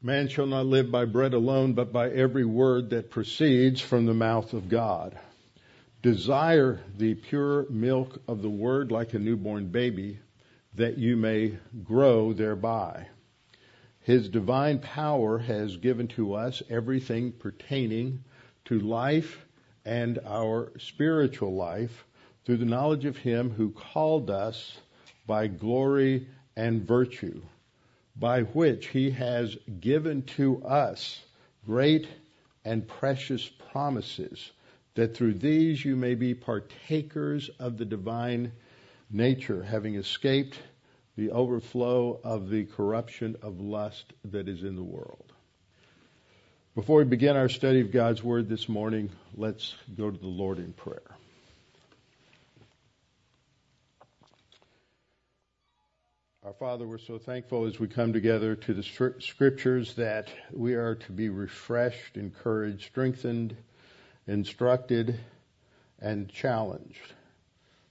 Man shall not live by bread alone, but by every word that proceeds from the mouth of God. Desire the pure milk of the word like a newborn baby, that you may grow thereby. His divine power has given to us everything pertaining to life and our spiritual life through the knowledge of Him who called us by glory and virtue by which he has given to us great and precious promises, that through these you may be partakers of the divine nature, having escaped the overflow of the corruption of lust that is in the world. Before we begin our study of God's Word this morning, let's go to the Lord in prayer. Our Father, we're so thankful as we come together to the scriptures that we are to be refreshed, encouraged, strengthened, instructed, and challenged.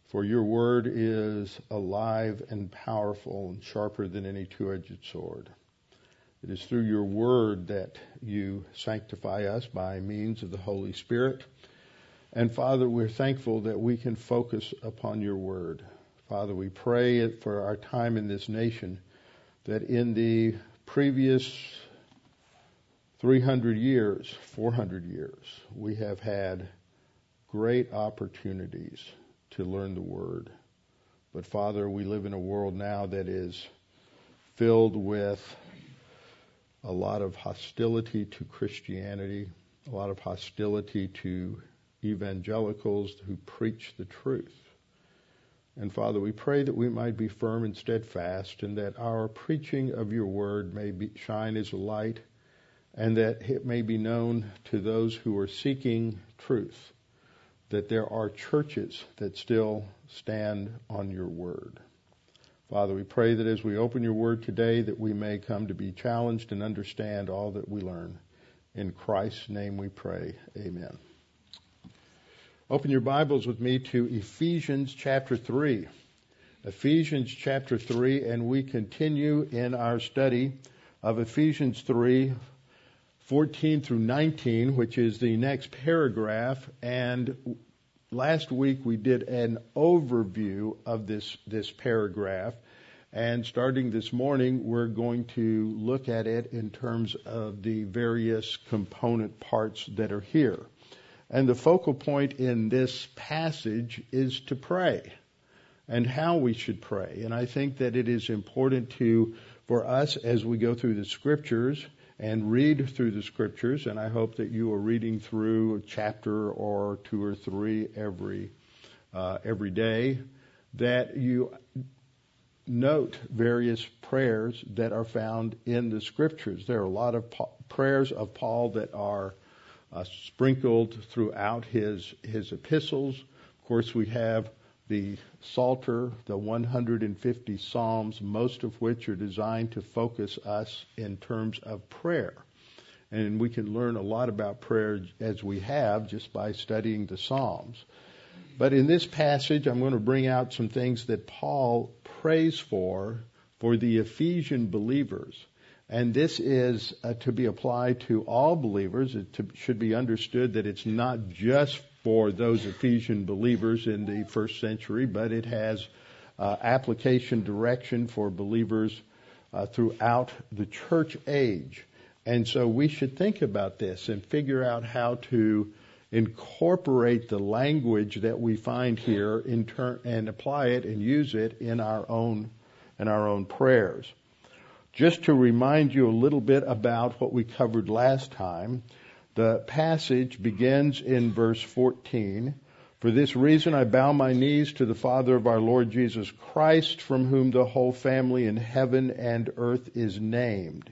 For your word is alive and powerful and sharper than any two-edged sword. It is through your word that you sanctify us by means of the Holy Spirit. And Father, we're thankful that we can focus upon your word. Father, we pray for our time in this nation that in the previous 300 years, 400 years, we have had great opportunities to learn the Word. But Father, we live in a world now that is filled with a lot of hostility to Christianity, a lot of hostility to evangelicals who preach the truth. And Father, we pray that we might be firm and steadfast and that our preaching of your word may be, shine as a light and that it may be known to those who are seeking truth that there are churches that still stand on your word. Father, we pray that as we open your word today that we may come to be challenged and understand all that we learn. In Christ's name we pray. Amen. Open your Bibles with me to Ephesians chapter 3. Ephesians chapter 3, and we continue in our study of Ephesians 3, 14 through 19, which is the next paragraph. And last week we did an overview of this, this paragraph. And starting this morning, we're going to look at it in terms of the various component parts that are here. And the focal point in this passage is to pray and how we should pray. And I think that it is important to, for us as we go through the scriptures and read through the scriptures, and I hope that you are reading through a chapter or two or three every, uh, every day, that you note various prayers that are found in the scriptures. There are a lot of prayers of Paul that are uh, sprinkled throughout his his epistles. Of course, we have the Psalter, the 150 Psalms, most of which are designed to focus us in terms of prayer. And we can learn a lot about prayer as we have just by studying the Psalms. But in this passage, I'm going to bring out some things that Paul prays for for the Ephesian believers. And this is uh, to be applied to all believers. It to, should be understood that it's not just for those Ephesian believers in the first century, but it has uh, application direction for believers uh, throughout the church age. And so we should think about this and figure out how to incorporate the language that we find here turn and apply it and use it in our own in our own prayers. Just to remind you a little bit about what we covered last time, the passage begins in verse 14. For this reason I bow my knees to the Father of our Lord Jesus Christ, from whom the whole family in heaven and earth is named.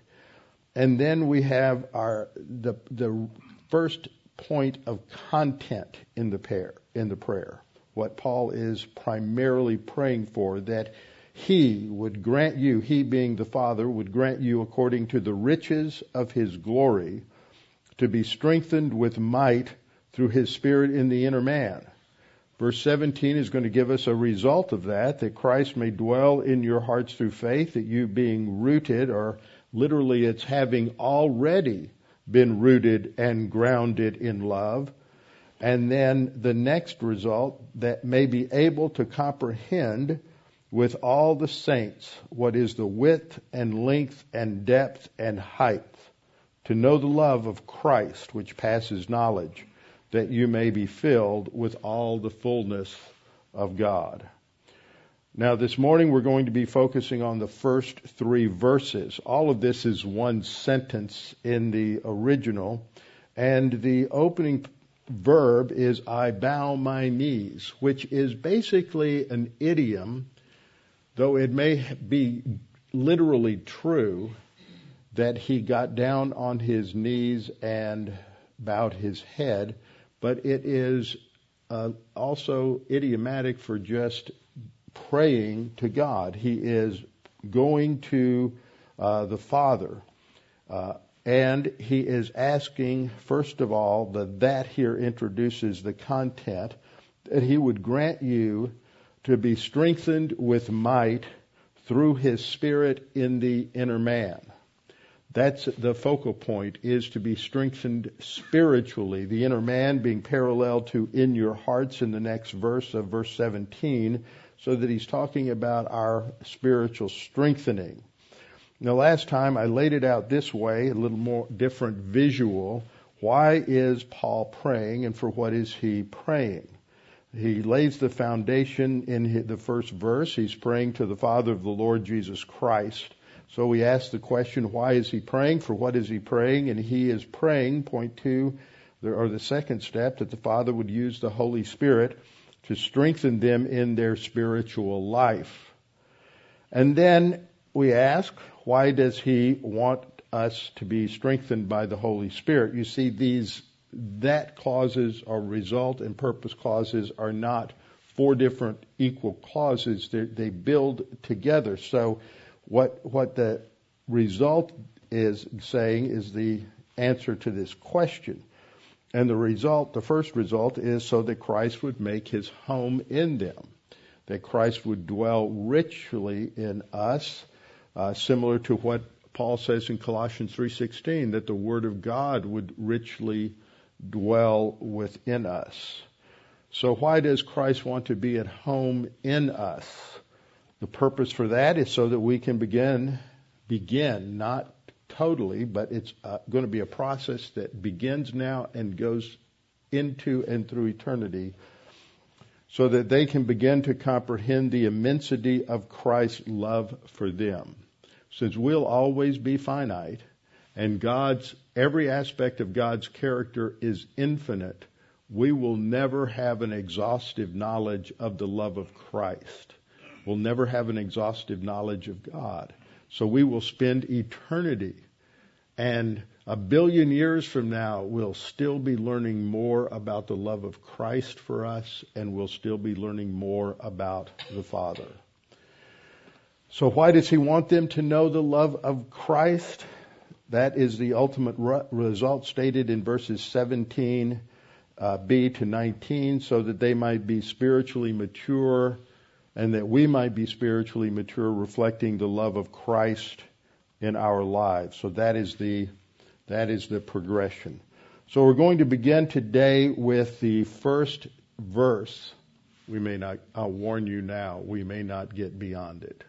And then we have our the the first point of content in the prayer in the prayer. What Paul is primarily praying for that he would grant you, he being the Father, would grant you according to the riches of his glory to be strengthened with might through his Spirit in the inner man. Verse 17 is going to give us a result of that, that Christ may dwell in your hearts through faith, that you being rooted or Literally, it's having already been rooted and grounded in love. And then the next result, that may be able to comprehend with all the saints what is the width and length and depth and height, to know the love of Christ which passes knowledge, that you may be filled with all the fullness of God. Now, this morning we're going to be focusing on the first three verses. All of this is one sentence in the original, and the opening verb is I bow my knees, which is basically an idiom, though it may be literally true that he got down on his knees and bowed his head, but it is uh, also idiomatic for just praying to God. He is going to uh, the Father. Uh, and he is asking, first of all, the that here introduces the content, that he would grant you to be strengthened with might through his spirit in the inner man. That's the focal point is to be strengthened spiritually. The inner man being parallel to in your hearts in the next verse of verse 17 so that he's talking about our spiritual strengthening. Now, last time I laid it out this way, a little more different visual. Why is Paul praying and for what is he praying? He lays the foundation in the first verse. He's praying to the Father of the Lord Jesus Christ. So we ask the question, why is he praying? For what is he praying? And he is praying, point two, or the second step, that the Father would use the Holy Spirit to strengthen them in their spiritual life. And then we ask, why does he want us to be strengthened by the Holy Spirit? You see, these that clauses or result and purpose clauses are not four different equal clauses. They're, they build together. So what what the result is saying is the answer to this question. And the result, the first result is so that Christ would make his home in them, that Christ would dwell richly in us, uh, similar to what Paul says in Colossians 3:16 that the word of God would richly dwell within us. So why does Christ want to be at home in us? The purpose for that is so that we can begin begin not totally, but it's uh, going to be a process that begins now and goes into and through eternity so that they can begin to comprehend the immensity of Christ's love for them. Since we'll always be finite and God's, every aspect of God's character is infinite, we will never have an exhaustive knowledge of the love of Christ. We'll never have an exhaustive knowledge of God. So we will spend eternity and a billion years from now, we'll still be learning more about the love of Christ for us, and we'll still be learning more about the Father. So why does he want them to know the love of Christ? That is the ultimate re- result stated in verses 17 uh, to 19, so that they might be spiritually mature and that we might be spiritually mature, reflecting the love of Christ in our lives. So that is the that is the progression. So we're going to begin today with the first verse. We may not I'll warn you now, we may not get beyond it.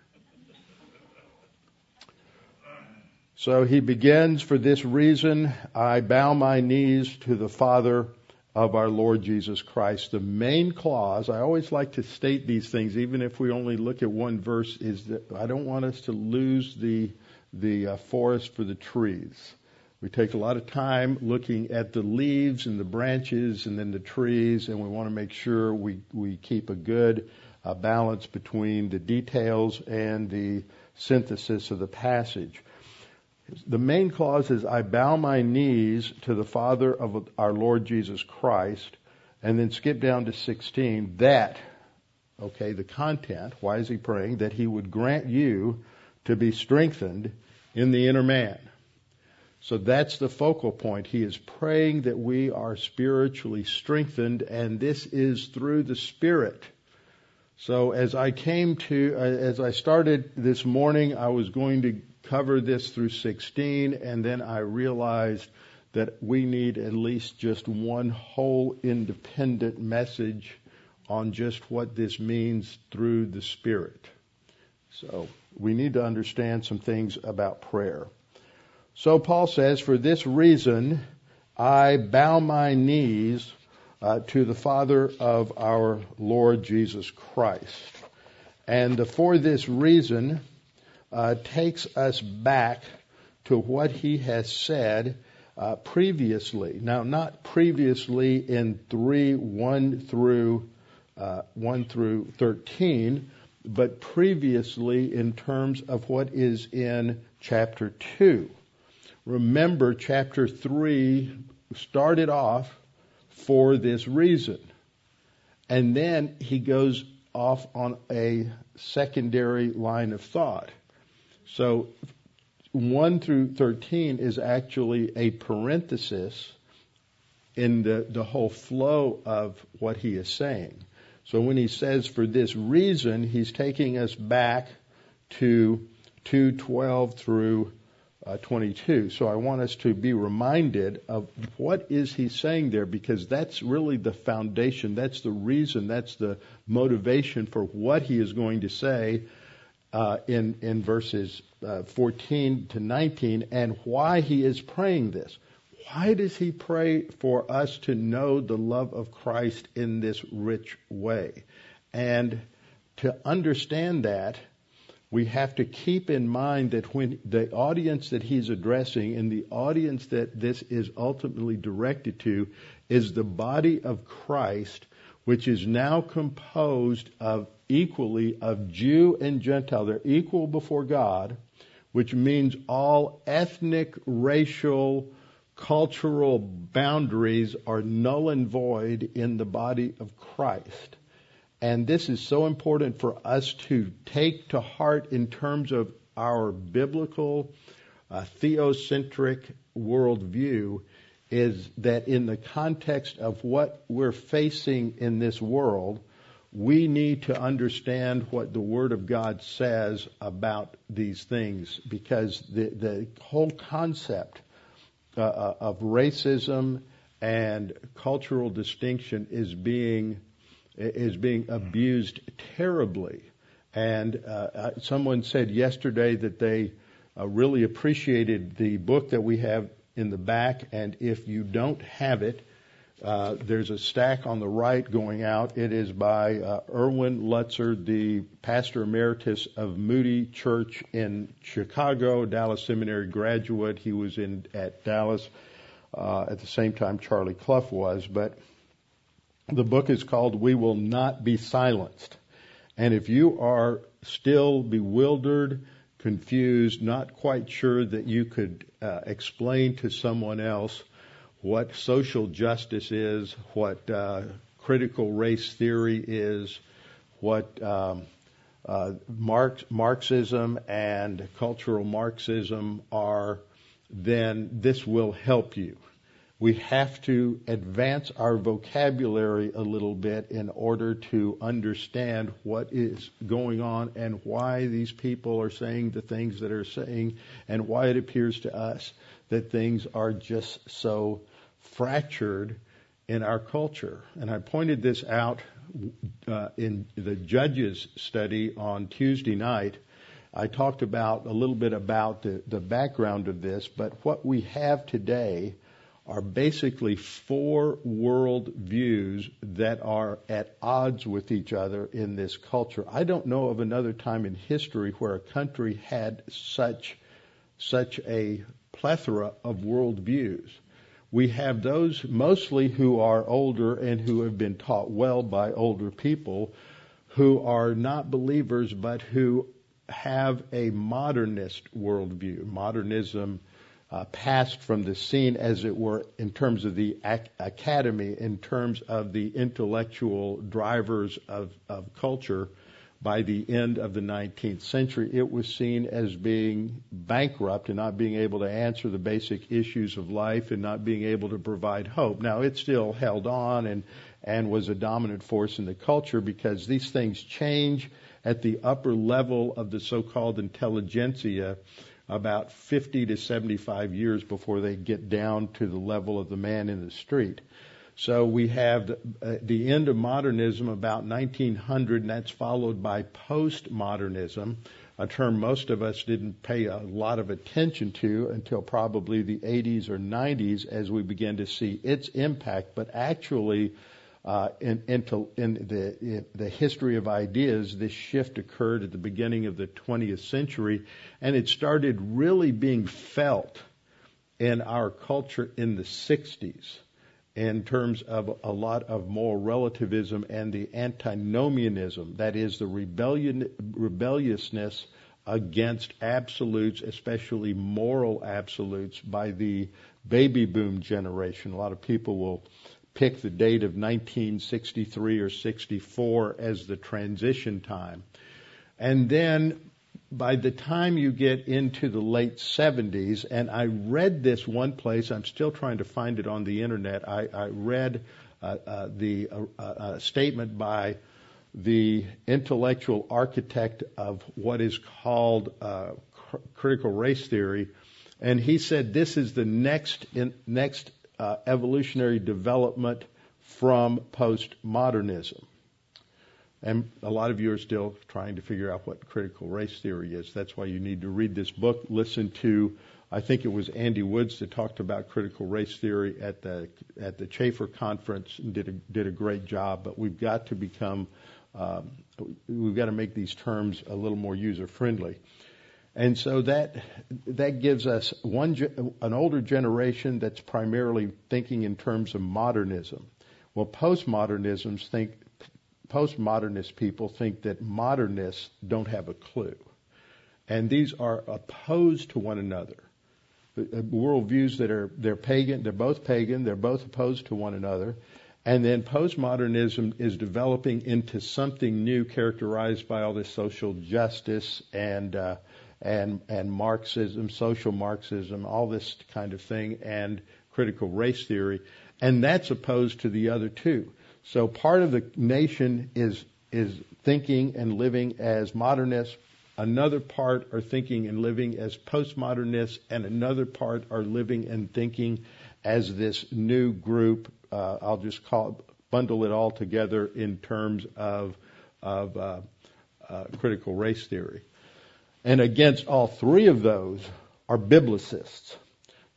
So he begins, for this reason I bow my knees to the Father of our Lord Jesus Christ. The main clause, I always like to state these things, even if we only look at one verse, is that I don't want us to lose the the uh, forest for the trees. We take a lot of time looking at the leaves and the branches and then the trees, and we want to make sure we, we keep a good uh, balance between the details and the synthesis of the passage. The main clause is, I bow my knees to the Father of our Lord Jesus Christ, and then skip down to 16, that, okay, the content, why is he praying? That he would grant you to be strengthened in the inner man. So that's the focal point. He is praying that we are spiritually strengthened, and this is through the Spirit. So as I came to, uh, as I started this morning, I was going to cover this through 16, and then I realized that we need at least just one whole independent message on just what this means through the Spirit. So we need to understand some things about prayer. So Paul says, for this reason, I bow my knees uh, to the Father of our Lord Jesus Christ. And for this reason uh, takes us back to what he has said uh, previously. Now, not previously in 3, 1 through, uh, 1 through 13, but previously in terms of what is in chapter 2. Remember, chapter 3 started off for this reason. And then he goes off on a secondary line of thought. So 1 through 13 is actually a parenthesis in the, the whole flow of what he is saying. So when he says for this reason, he's taking us back to 212 through uh, 22. So I want us to be reminded of what is he saying there because that's really the foundation. That's the reason. That's the motivation for what he is going to say uh, in in verses uh, 14 to 19 and why he is praying this. Why does he pray for us to know the love of Christ in this rich way? And to understand that, we have to keep in mind that when the audience that he's addressing and the audience that this is ultimately directed to is the body of Christ, which is now composed of equally of Jew and Gentile. They're equal before God, which means all ethnic, racial, cultural boundaries are null and void in the body of Christ. And this is so important for us to take to heart in terms of our biblical, uh, theocentric worldview is that in the context of what we're facing in this world, we need to understand what the Word of God says about these things because the, the whole concept uh, uh of racism and cultural distinction is being is being abused terribly. And uh, uh, someone said yesterday that they uh, really appreciated the book that we have in the back, and if you don't have it, uh, there's a stack on the right going out. It is by uh, Erwin Lutzer, the pastor emeritus of Moody Church in Chicago, Dallas Seminary graduate. He was in at Dallas uh, at the same time Charlie Clough was, but the book is called We Will Not Be Silenced. And if you are still bewildered, confused, not quite sure that you could uh, explain to someone else what social justice is, what uh, critical race theory is, what um, uh, Marx, Marxism and cultural Marxism are, then this will help you. We have to advance our vocabulary a little bit in order to understand what is going on and why these people are saying the things that are saying and why it appears to us that things are just so fractured in our culture. And I pointed this out uh, in the judges study on Tuesday night. I talked about a little bit about the, the background of this, but what we have today are basically four world views that are at odds with each other in this culture. I don't know of another time in history where a country had such such a plethora of world views. We have those mostly who are older and who have been taught well by older people who are not believers but who have a modernist worldview. Modernism uh, passed from the scene, as it were, in terms of the ac- academy, in terms of the intellectual drivers of, of culture. By the end of the 19th century, it was seen as being bankrupt and not being able to answer the basic issues of life and not being able to provide hope. Now, it still held on and, and was a dominant force in the culture because these things change at the upper level of the so-called intelligentsia about 50 to 75 years before they get down to the level of the man in the street. So we have the, uh, the end of modernism about 1900, and that's followed by postmodernism, a term most of us didn't pay a lot of attention to until probably the 80s or 90s as we began to see its impact. But actually, uh, in, into, in the, in the history of ideas, this shift occurred at the beginning of the 20th century, and it started really being felt in our culture in the 60s in terms of a lot of moral relativism and the antinomianism, that is, the rebellion, rebelliousness against absolutes, especially moral absolutes, by the baby boom generation. A lot of people will pick the date of 1963 or 64 as the transition time. And then by the time you get into the late 70s, and I read this one place, I'm still trying to find it on the internet. I, I read uh, uh, the uh, uh statement by the intellectual architect of what is called uh, cr- critical race theory, and he said this is the next in, next uh, evolutionary development from postmodernism. And a lot of you are still trying to figure out what critical race theory is. That's why you need to read this book, listen to, I think it was Andy Woods that talked about critical race theory at the at the Chafer conference and did a, did a great job. But we've got to become, um, we've got to make these terms a little more user friendly. And so that that gives us one an older generation that's primarily thinking in terms of modernism. Well, postmodernisms think postmodernist people think that modernists don't have a clue. And these are opposed to one another. Uh, worldviews that are, they're pagan, they're both pagan, they're both opposed to one another. And then postmodernism is developing into something new characterized by all this social justice and, uh, and, and Marxism, social Marxism, all this kind of thing, and critical race theory. And that's opposed to the other two. So part of the nation is is thinking and living as modernists. Another part are thinking and living as postmodernists, and another part are living and thinking as this new group. Uh, I'll just call bundle it all together in terms of of uh, uh, critical race theory. And against all three of those are biblicists,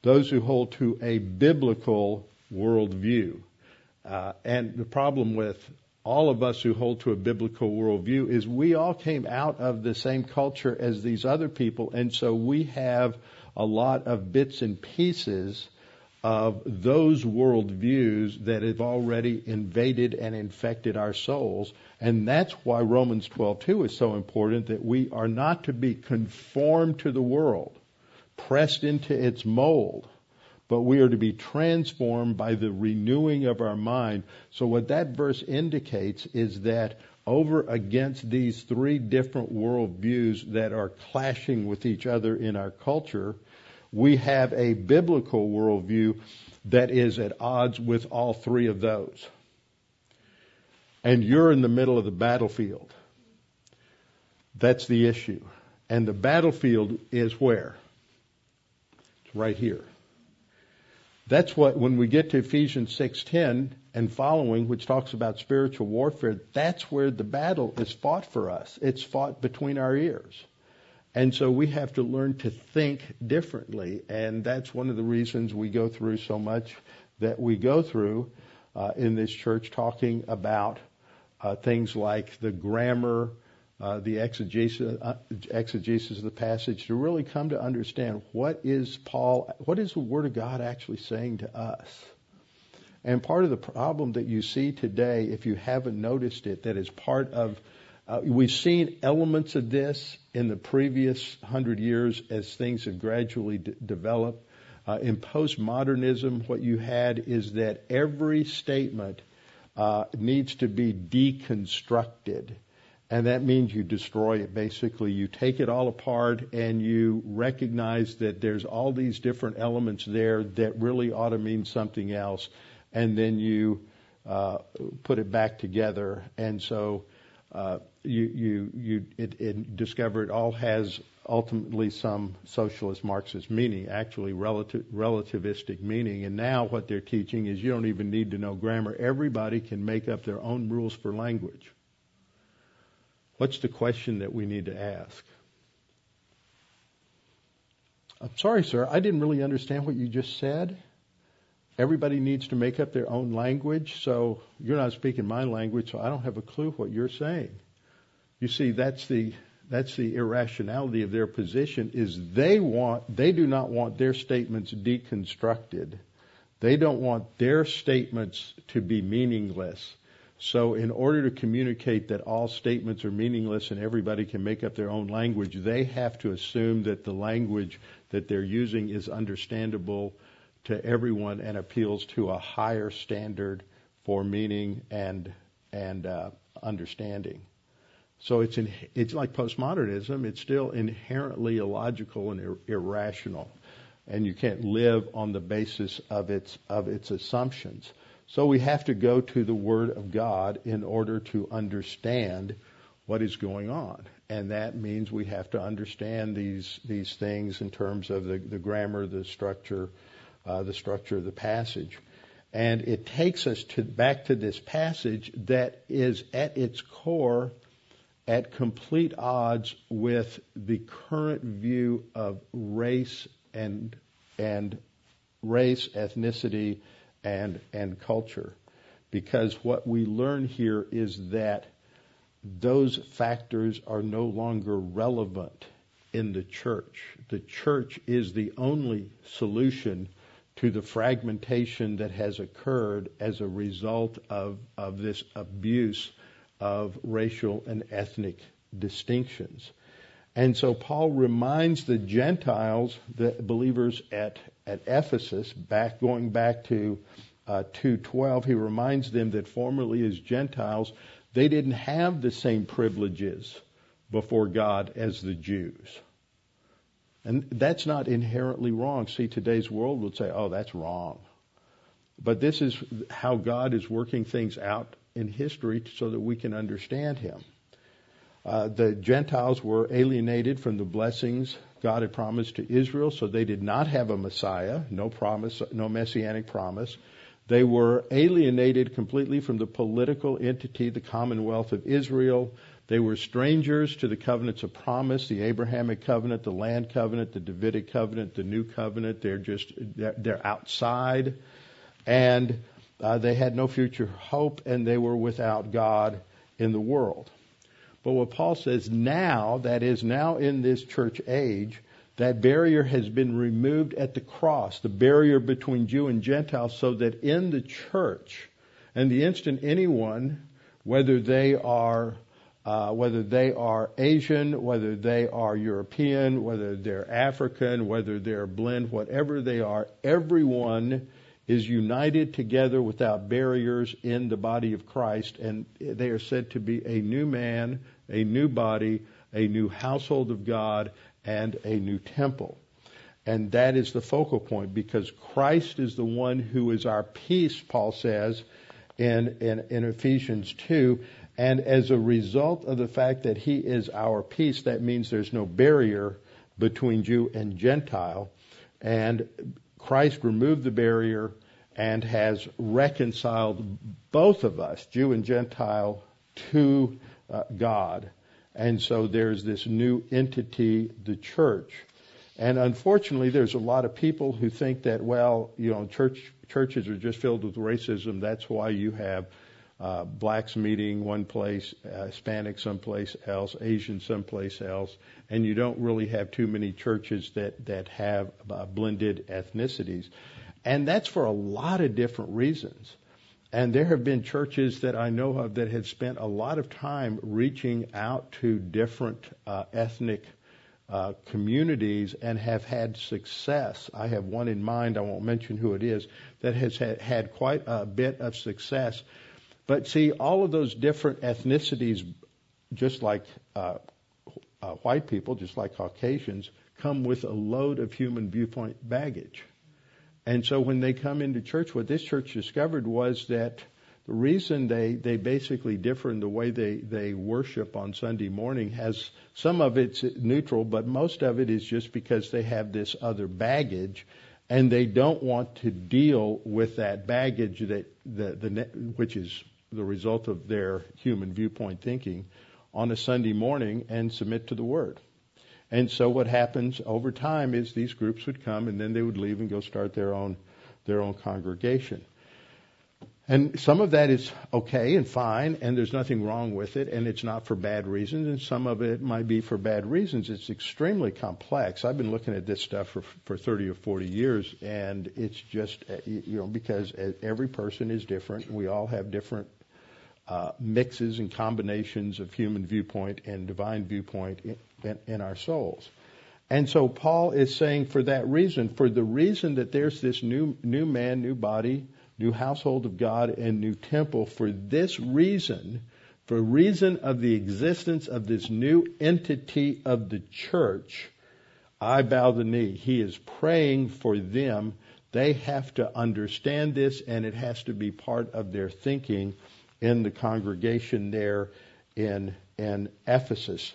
those who hold to a biblical worldview. Uh, and the problem with all of us who hold to a biblical worldview is we all came out of the same culture as these other people, and so we have a lot of bits and pieces of those worldviews that have already invaded and infected our souls. And that's why Romans 12:2 is so important that we are not to be conformed to the world, pressed into its mold, but we are to be transformed by the renewing of our mind. So what that verse indicates is that over against these three different worldviews that are clashing with each other in our culture, we have a biblical worldview that is at odds with all three of those. And you're in the middle of the battlefield. That's the issue. And the battlefield is where? It's right here. That's what when we get to Ephesians 6:10 and following which talks about spiritual warfare, that's where the battle is fought for us. It's fought between our ears. And so we have to learn to think differently and that's one of the reasons we go through so much that we go through uh, in this church talking about uh, things like the grammar uh, the exegesis, uh, exegesis of the passage to really come to understand what is Paul, what is the Word of God actually saying to us. And part of the problem that you see today, if you haven't noticed it, that is part of, uh, we've seen elements of this in the previous hundred years as things have gradually d- developed. Uh, in postmodernism, what you had is that every statement uh, needs to be deconstructed and that means you destroy it basically. You take it all apart and you recognize that there's all these different elements there that really ought to mean something else. And then you uh, put it back together. And so uh, you you you it, it discover it all has ultimately some socialist Marxist meaning, actually relative, relativistic meaning. And now what they're teaching is you don't even need to know grammar. Everybody can make up their own rules for language. What's the question that we need to ask? I'm sorry, sir, I didn't really understand what you just said. Everybody needs to make up their own language, so you're not speaking my language, so I don't have a clue what you're saying. You see, that's the that's the irrationality of their position is they want they do not want their statements deconstructed. They don't want their statements to be meaningless. So in order to communicate that all statements are meaningless and everybody can make up their own language, they have to assume that the language that they're using is understandable to everyone and appeals to a higher standard for meaning and and uh, understanding. So it's in, it's like postmodernism. It's still inherently illogical and ir- irrational, and you can't live on the basis of its of its assumptions. So we have to go to the Word of God in order to understand what is going on, and that means we have to understand these these things in terms of the, the grammar, the structure, uh, the structure of the passage. And it takes us to back to this passage that is at its core at complete odds with the current view of race and and race, ethnicity, and and culture, because what we learn here is that those factors are no longer relevant in the church. The church is the only solution to the fragmentation that has occurred as a result of, of this abuse of racial and ethnic distinctions. And so Paul reminds the Gentiles, the believers at, at Ephesus, back going back to uh, 2:12, he reminds them that formerly as Gentiles, they didn't have the same privileges before God as the Jews. And that's not inherently wrong. See, today's world would say, oh, that's wrong. But this is how God is working things out in history so that we can understand Him. Uh, the Gentiles were alienated from the blessings God had promised to Israel, so they did not have a Messiah, no promise, no messianic promise. They were alienated completely from the political entity, the Commonwealth of Israel. They were strangers to the covenants of promise, the Abrahamic covenant, the land covenant, the Davidic covenant, the new covenant. They're just, they're, outside. And uh, they had no future hope and they were without God in the world. But what Paul says now, that is now in this church age, that barrier has been removed at the cross, the barrier between Jew and Gentile, so that in the church, and the instant anyone, whether they are uh, whether they are Asian, whether they are European, whether they're African, whether they're blend, whatever they are, everyone is united together without barriers in the body of Christ, and they are said to be a new man, a new body, a new household of God, and a new temple. And that is the focal point because Christ is the one who is our peace, Paul says in, in, in Ephesians 2. And as a result of the fact that he is our peace, that means there's no barrier between Jew and Gentile. And Christ removed the barrier and has reconciled both of us, Jew and Gentile, to uh, God. And so there's this new entity, the church. And unfortunately, there's a lot of people who think that, well, you know, church, churches are just filled with racism. That's why you have uh, blacks meeting one place, uh, Hispanic someplace else, Asian someplace else, and you don't really have too many churches that that have uh, blended ethnicities, and that's for a lot of different reasons. And there have been churches that I know of that have spent a lot of time reaching out to different uh, ethnic uh, communities and have had success. I have one in mind, I won't mention who it is, that has had, had quite a bit of success but see, all of those different ethnicities, just like uh, uh, white people, just like Caucasians, come with a load of human viewpoint baggage. And so when they come into church, what this church discovered was that The reason they, they basically differ in the way they, they worship on Sunday morning has some of it's neutral, but most of it is just because they have this other baggage and they don't want to deal with that baggage that the, the which is the result of their human viewpoint thinking on a Sunday morning and submit to the word. And so what happens over time is these groups would come and then they would leave and go start their own their own congregation. And some of that is okay and fine, and there's nothing wrong with it, and it's not for bad reasons, and some of it might be for bad reasons. It's extremely complex. I've been looking at this stuff for, for 30 or 40 years, and it's just, you know, because every person is different. We all have different uh, mixes and combinations of human viewpoint and divine viewpoint in, in, in our souls. And so Paul is saying for that reason, for the reason that there's this new, new man, new body, new household of God and new temple for this reason, for reason of the existence of this new entity of the church, I bow the knee. He is praying for them. They have to understand this and it has to be part of their thinking in the congregation there in, in Ephesus.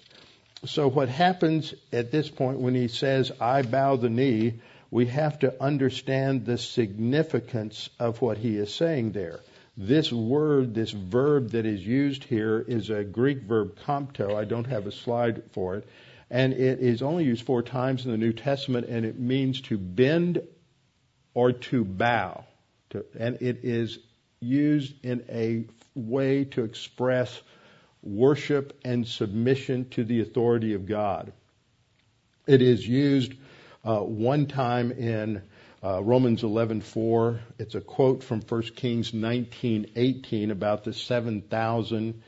So what happens at this point when he says, I bow the knee, we have to understand the significance of what he is saying there. This word, this verb that is used here is a Greek verb kampto. I don't have a slide for it. And it is only used four times in the New Testament and it means to bend or to bow. And it is used in a way to express worship and submission to the authority of God. It is used uh, one time in uh, Romans 11:4. It's a quote from 1 Kings 19:18 about the 7,000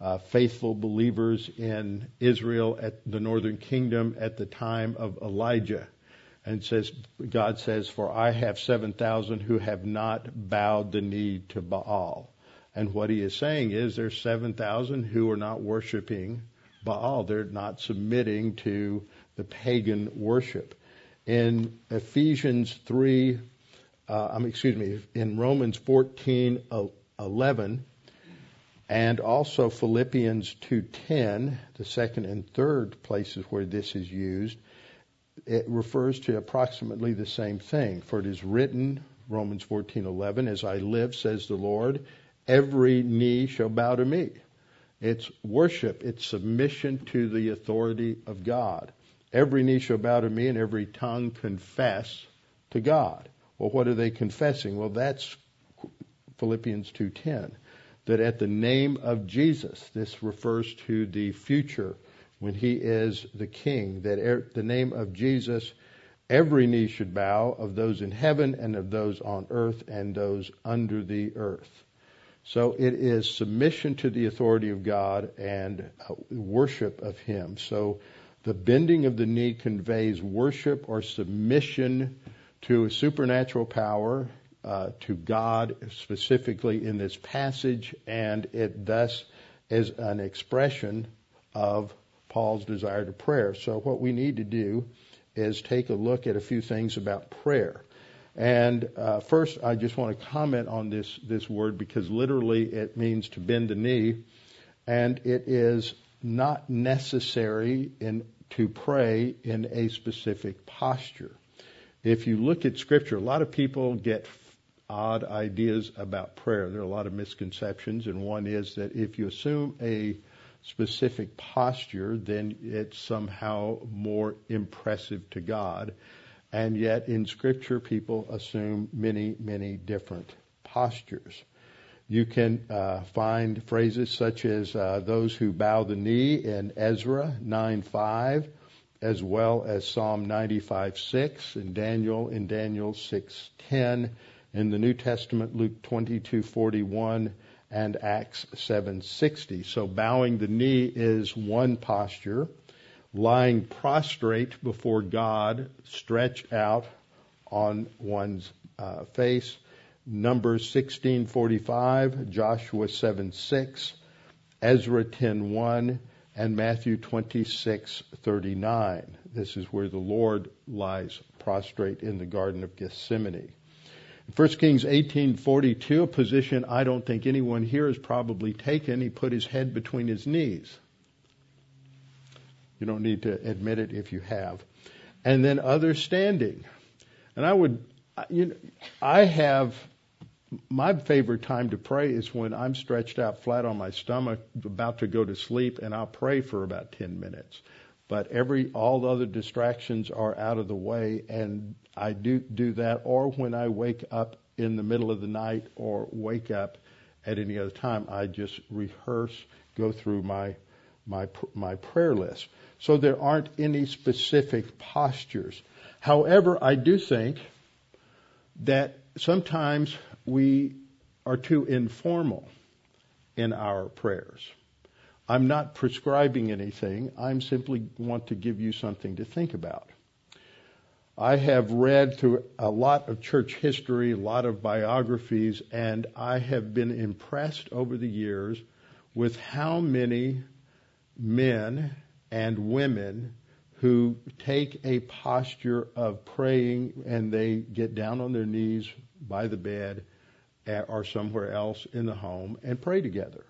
uh, faithful believers in Israel at the northern kingdom at the time of Elijah. And says, God says, For I have 7,000 who have not bowed the knee to Baal. And what he is saying is there's 7,000 who are not worshiping Baal. They're not submitting to the pagan worship in Ephesians 3, uh, um, excuse me, in Romans 14, 11, and also Philippians 2:10, the second and third places where this is used, it refers to approximately the same thing. For it is written, Romans 14:11, as I live, says the Lord, every knee shall bow to me. It's worship, it's submission to the authority of God. Every knee shall bow to me and every tongue confess to God. Well, what are they confessing? Well, that's Philippians 2:10 that at the name of Jesus, this refers to the future when he is the king, that at the name of Jesus, every knee should bow of those in heaven and of those on earth and those under the earth. So it is submission to the authority of God and uh, worship of him. So the bending of the knee conveys worship or submission to a supernatural power, uh, to God specifically in this passage, and it thus is an expression of Paul's desire to prayer. So what we need to do is take a look at a few things about prayer. And uh, first, I just want to comment on this this word because literally it means to bend the knee, and it is not necessary in, to pray in a specific posture. If you look at Scripture, a lot of people get odd ideas about prayer. There are a lot of misconceptions, and one is that if you assume a specific posture, then it's somehow more impressive to God. And yet in Scripture, people assume many, many different postures. You can uh, find phrases such as uh, those who bow the knee in Ezra 9:5, as well as Psalm 95:6, and Daniel in Daniel 6:10, in the New Testament Luke 22:41, and Acts 7:60. So bowing the knee is one posture. Lying prostrate before God, stretched out on one's uh, face Numbers 16:45, Joshua 7:6, Ezra 10:1, and Matthew 26:39. This is where the Lord lies prostrate in the Garden of Gethsemane. 1 Kings 18:42, a position I don't think anyone here has probably taken. He put his head between his knees. You don't need to admit it if you have. And then other standing. And I would, you know, I have my favorite time to pray is when I'm stretched out flat on my stomach, about to go to sleep, and I'll pray for about 10 minutes. But every all the other distractions are out of the way, and I do do that. Or when I wake up in the middle of the night, or wake up at any other time, I just rehearse, go through my my my prayer list. So there aren't any specific postures. However, I do think that sometimes we are too informal in our prayers. I'm not prescribing anything. I'm simply want to give you something to think about. I have read through a lot of church history, a lot of biographies, and I have been impressed over the years with how many men and women who take a posture of praying and they get down on their knees by the bed or somewhere else in the home and pray together.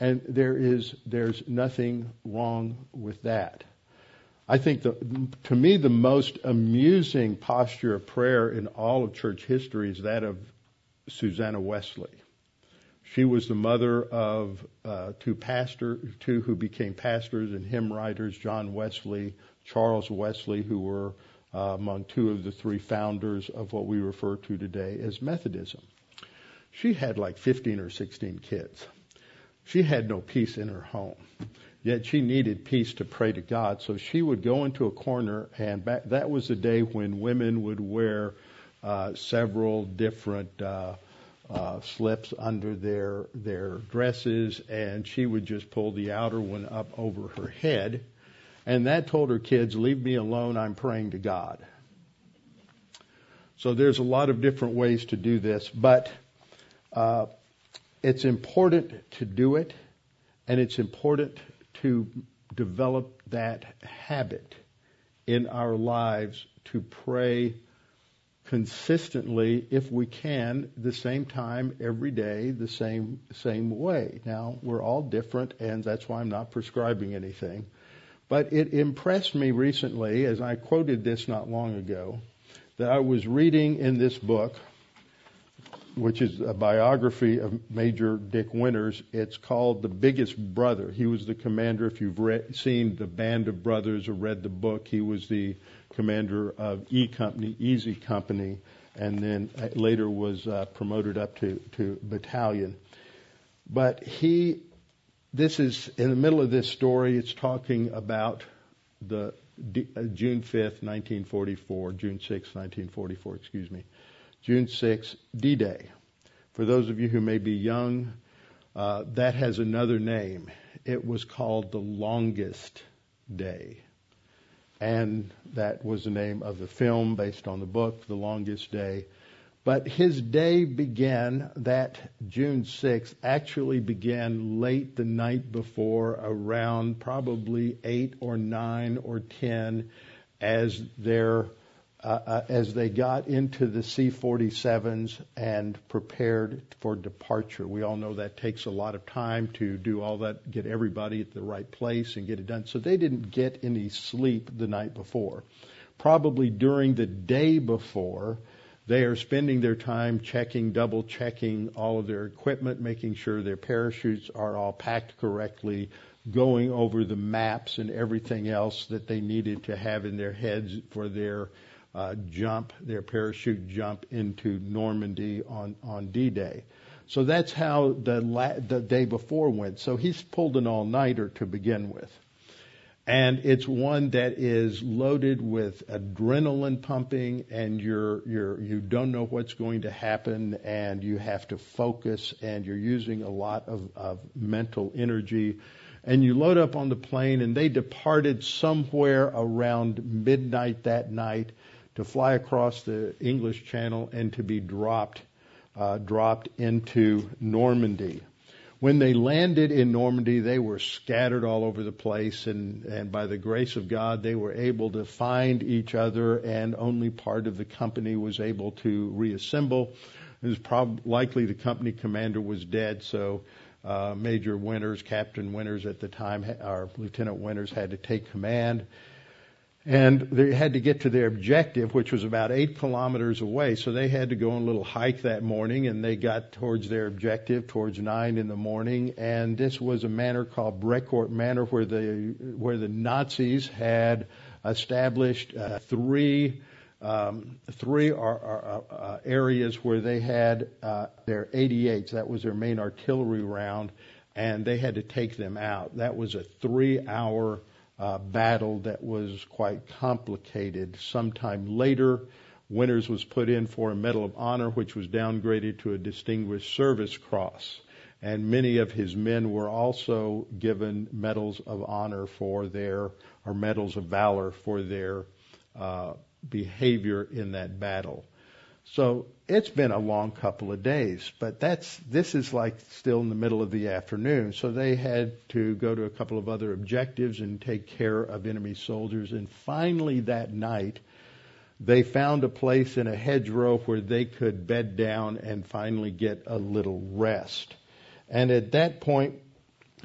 And there is there's nothing wrong with that. I think the, to me the most amusing posture of prayer in all of church history is that of Susanna Wesley. She was the mother of uh, two pastor, two who became pastors and hymn writers, John Wesley, Charles Wesley, who were uh, among two of the three founders of what we refer to today as Methodism. She had like 15 or 16 kids. She had no peace in her home. Yet she needed peace to pray to God. So she would go into a corner, and back, that was the day when women would wear uh, several different uh, uh, slips under their their dresses, and she would just pull the outer one up over her head, and that told her kids, "Leave me alone. I'm praying to God." So there's a lot of different ways to do this, but uh, it's important to do it, and it's important to develop that habit in our lives to pray consistently if we can the same time every day the same same way. Now we're all different and that's why I'm not prescribing anything. But it impressed me recently as I quoted this not long ago that I was reading in this book which is a biography of Major Dick Winters. It's called The Biggest Brother. He was the commander, if you've seen The Band of Brothers or read the book, he was the commander of E Company, Easy Company, and then later was uh, promoted up to, to battalion. But he, this is, in the middle of this story, it's talking about the uh, June 5th, 1944, June 6th, 1944, excuse me. June 6, D-Day. For those of you who may be young, uh, that has another name. It was called the longest day. And that was the name of the film based on the book, The Longest Day. But his day began, that June 6th, actually began late the night before, around probably 8 or 9 or 10, as their uh, uh, as they got into the C-47s and prepared for departure. We all know that takes a lot of time to do all that, get everybody at the right place and get it done. So they didn't get any sleep the night before. Probably during the day before, they are spending their time checking, double checking all of their equipment, making sure their parachutes are all packed correctly, going over the maps and everything else that they needed to have in their heads for their uh, jump, their parachute jump into Normandy on, on D-Day. So that's how the, la- the day before went. So he's pulled an all-nighter to begin with. And it's one that is loaded with adrenaline pumping and you're, you're, you don't know what's going to happen and you have to focus and you're using a lot of, of mental energy and you load up on the plane and they departed somewhere around midnight that night to fly across the English Channel and to be dropped uh, dropped into Normandy. When they landed in Normandy, they were scattered all over the place, and, and by the grace of God, they were able to find each other, and only part of the company was able to reassemble. It was probably likely the company commander was dead, so uh, Major Winters, Captain Winters at the time, or Lieutenant Winters had to take command. And they had to get to their objective, which was about eight kilometers away. So they had to go on a little hike that morning, and they got towards their objective towards nine in the morning. And this was a manor called Brecourt Manor, where the where the Nazis had established uh, three um, three are, are, uh, areas where they had uh, their 88s. That was their main artillery round, and they had to take them out. That was a three-hour uh, battle that was quite complicated. Sometime later, Winters was put in for a Medal of Honor, which was downgraded to a Distinguished Service Cross. And many of his men were also given medals of honor for their, or medals of valor for their uh, behavior in that battle. So it's been a long couple of days, but that's this is like still in the middle of the afternoon. So they had to go to a couple of other objectives and take care of enemy soldiers. And finally that night, they found a place in a hedgerow where they could bed down and finally get a little rest. And at that point,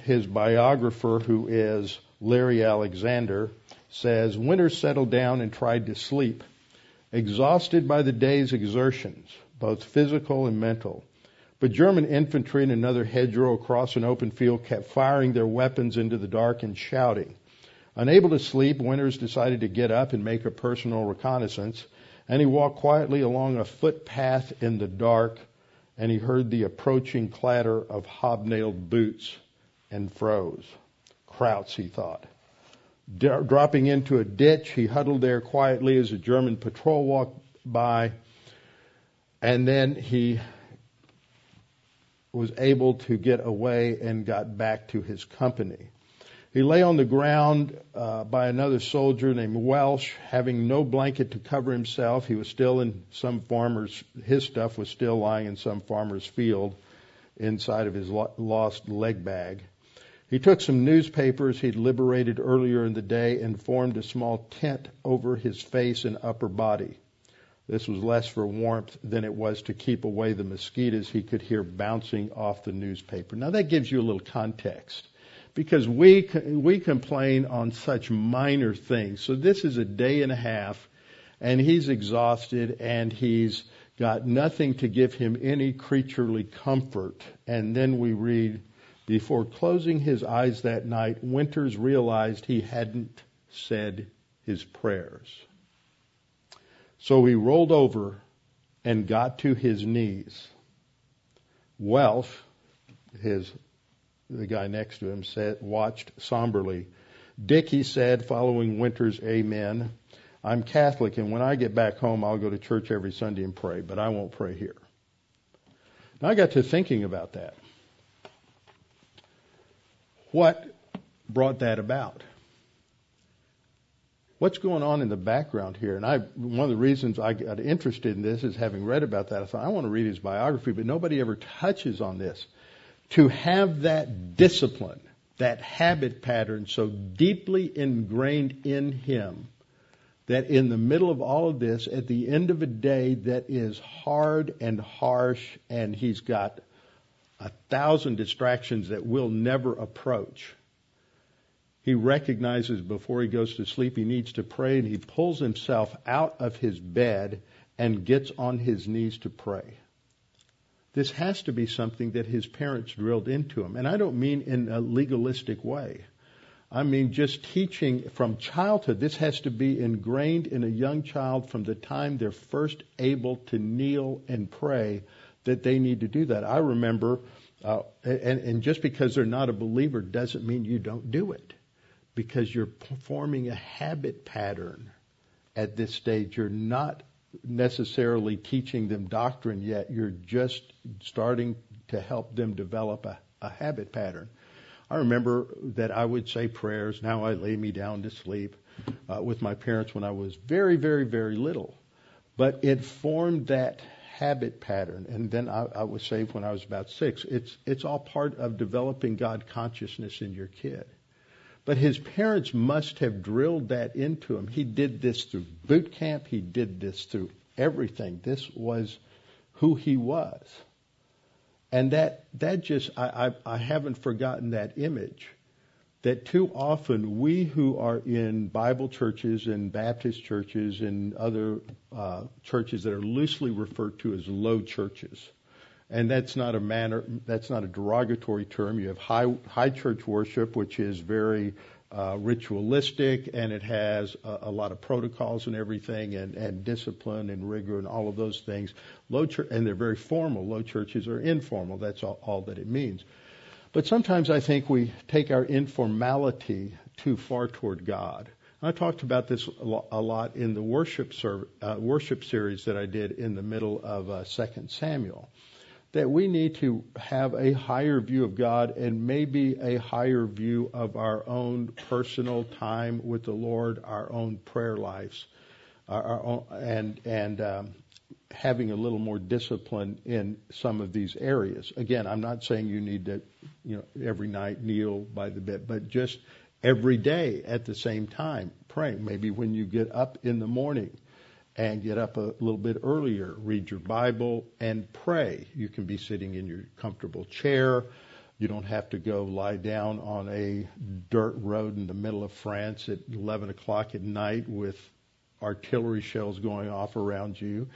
his biographer, who is Larry Alexander, says Winter settled down and tried to sleep, exhausted by the day's exertions, both physical and mental. But German infantry in another hedgerow across an open field kept firing their weapons into the dark and shouting. Unable to sleep, Winters decided to get up and make a personal reconnaissance, and he walked quietly along a footpath in the dark, and he heard the approaching clatter of hobnailed boots and froze. Krauts, he thought dropping into a ditch. He huddled there quietly as a German patrol walked by. And then he was able to get away and got back to his company. He lay on the ground uh, by another soldier named Welsh, having no blanket to cover himself. He was still in some farmer's, his stuff was still lying in some farmer's field inside of his lost leg bag. He took some newspapers he'd liberated earlier in the day and formed a small tent over his face and upper body. This was less for warmth than it was to keep away the mosquitoes he could hear bouncing off the newspaper. Now that gives you a little context because we we complain on such minor things. So this is a day and a half and he's exhausted and he's got nothing to give him any creaturely comfort. And then we read before closing his eyes that night, Winters realized he hadn't said his prayers. So he rolled over and got to his knees. Welsh, his the guy next to him, said, watched somberly. Dick, he said, following Winters' amen, I'm Catholic, and when I get back home, I'll go to church every Sunday and pray, but I won't pray here. Now I got to thinking about that. What brought that about? What's going on in the background here? And I, one of the reasons I got interested in this is having read about that. I thought I want to read his biography, but nobody ever touches on this. To have that discipline, that habit pattern so deeply ingrained in him that in the middle of all of this, at the end of a day that is hard and harsh, and he's got a thousand distractions that we'll never approach. He recognizes before he goes to sleep he needs to pray and he pulls himself out of his bed and gets on his knees to pray. This has to be something that his parents drilled into him. And I don't mean in a legalistic way. I mean just teaching from childhood. This has to be ingrained in a young child from the time they're first able to kneel and pray that they need to do that. I remember, uh, and, and just because they're not a believer doesn't mean you don't do it, because you're forming a habit pattern at this stage. You're not necessarily teaching them doctrine yet. You're just starting to help them develop a, a habit pattern. I remember that I would say prayers. Now I lay me down to sleep uh, with my parents when I was very, very, very little. But it formed that habit pattern. And then I, I was saved when I was about six. It's, it's all part of developing God consciousness in your kid. But his parents must have drilled that into him. He did this through boot camp. He did this through everything. This was who he was. And that, that just, I, I, I haven't forgotten that image that too often we who are in Bible churches and Baptist churches and other uh, churches that are loosely referred to as low churches, and that's not a manner, that's not a derogatory term. You have high high church worship, which is very uh, ritualistic and it has a, a, lot of protocols and everything and, and discipline and rigor and all of those things. Low church, and they're very formal. Low churches are informal. That's all, all that it means. But sometimes I think we take our informality too far toward God. I talked about this a lot in the worship, uh, worship series that I did in the middle of uh, 2 Samuel. That we need to have a higher view of God and maybe a higher view of our own personal time with the Lord, our own prayer lives, our, our own, and and um, having a little more discipline in some of these areas. Again, I'm not saying you need to, you know, every night kneel by the bed, but just every day at the same time praying. Maybe when you get up in the morning and get up a little bit earlier, read your Bible and pray. You can be sitting in your comfortable chair. You don't have to go lie down on a dirt road in the middle of France at 11 o'clock at night with artillery shells going off around you.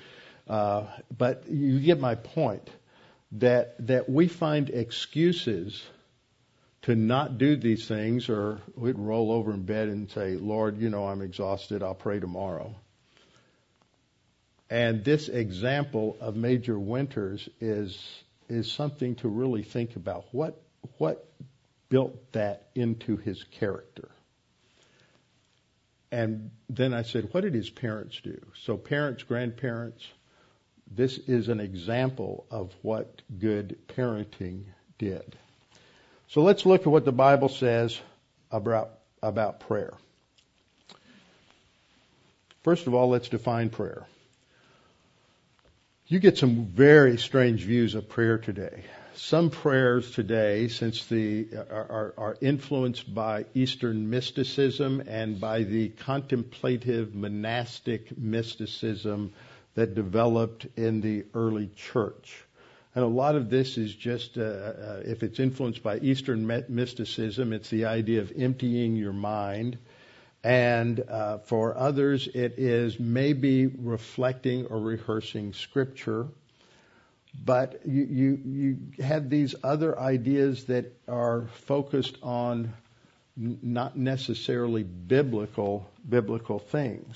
Uh, but you get my point that that we find excuses to not do these things, or we'd roll over in bed and say, "Lord, you know I'm exhausted. I'll pray tomorrow." And this example of Major Winters is is something to really think about. What what built that into his character? And then I said, what did his parents do? So parents, grandparents, this is an example of what good parenting did. So let's look at what the Bible says about, about prayer. First of all, let's define prayer. You get some very strange views of prayer today. Some prayers today, since the are, are influenced by Eastern mysticism and by the contemplative monastic mysticism that developed in the early church. And a lot of this is just, uh, uh, if it's influenced by Eastern mysticism, it's the idea of emptying your mind. And uh, for others, it is maybe reflecting or rehearsing scripture. But you, you, you have these other ideas that are focused on not necessarily biblical biblical things.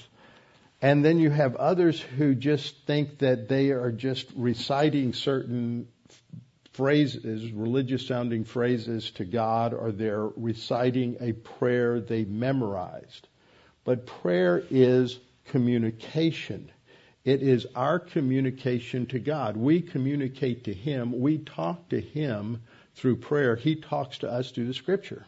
And then you have others who just think that they are just reciting certain phrases, religious sounding phrases to God, or they're reciting a prayer they memorized. But prayer is communication. It is our communication to God. We communicate to Him. We talk to Him through prayer. He talks to us through the Scripture.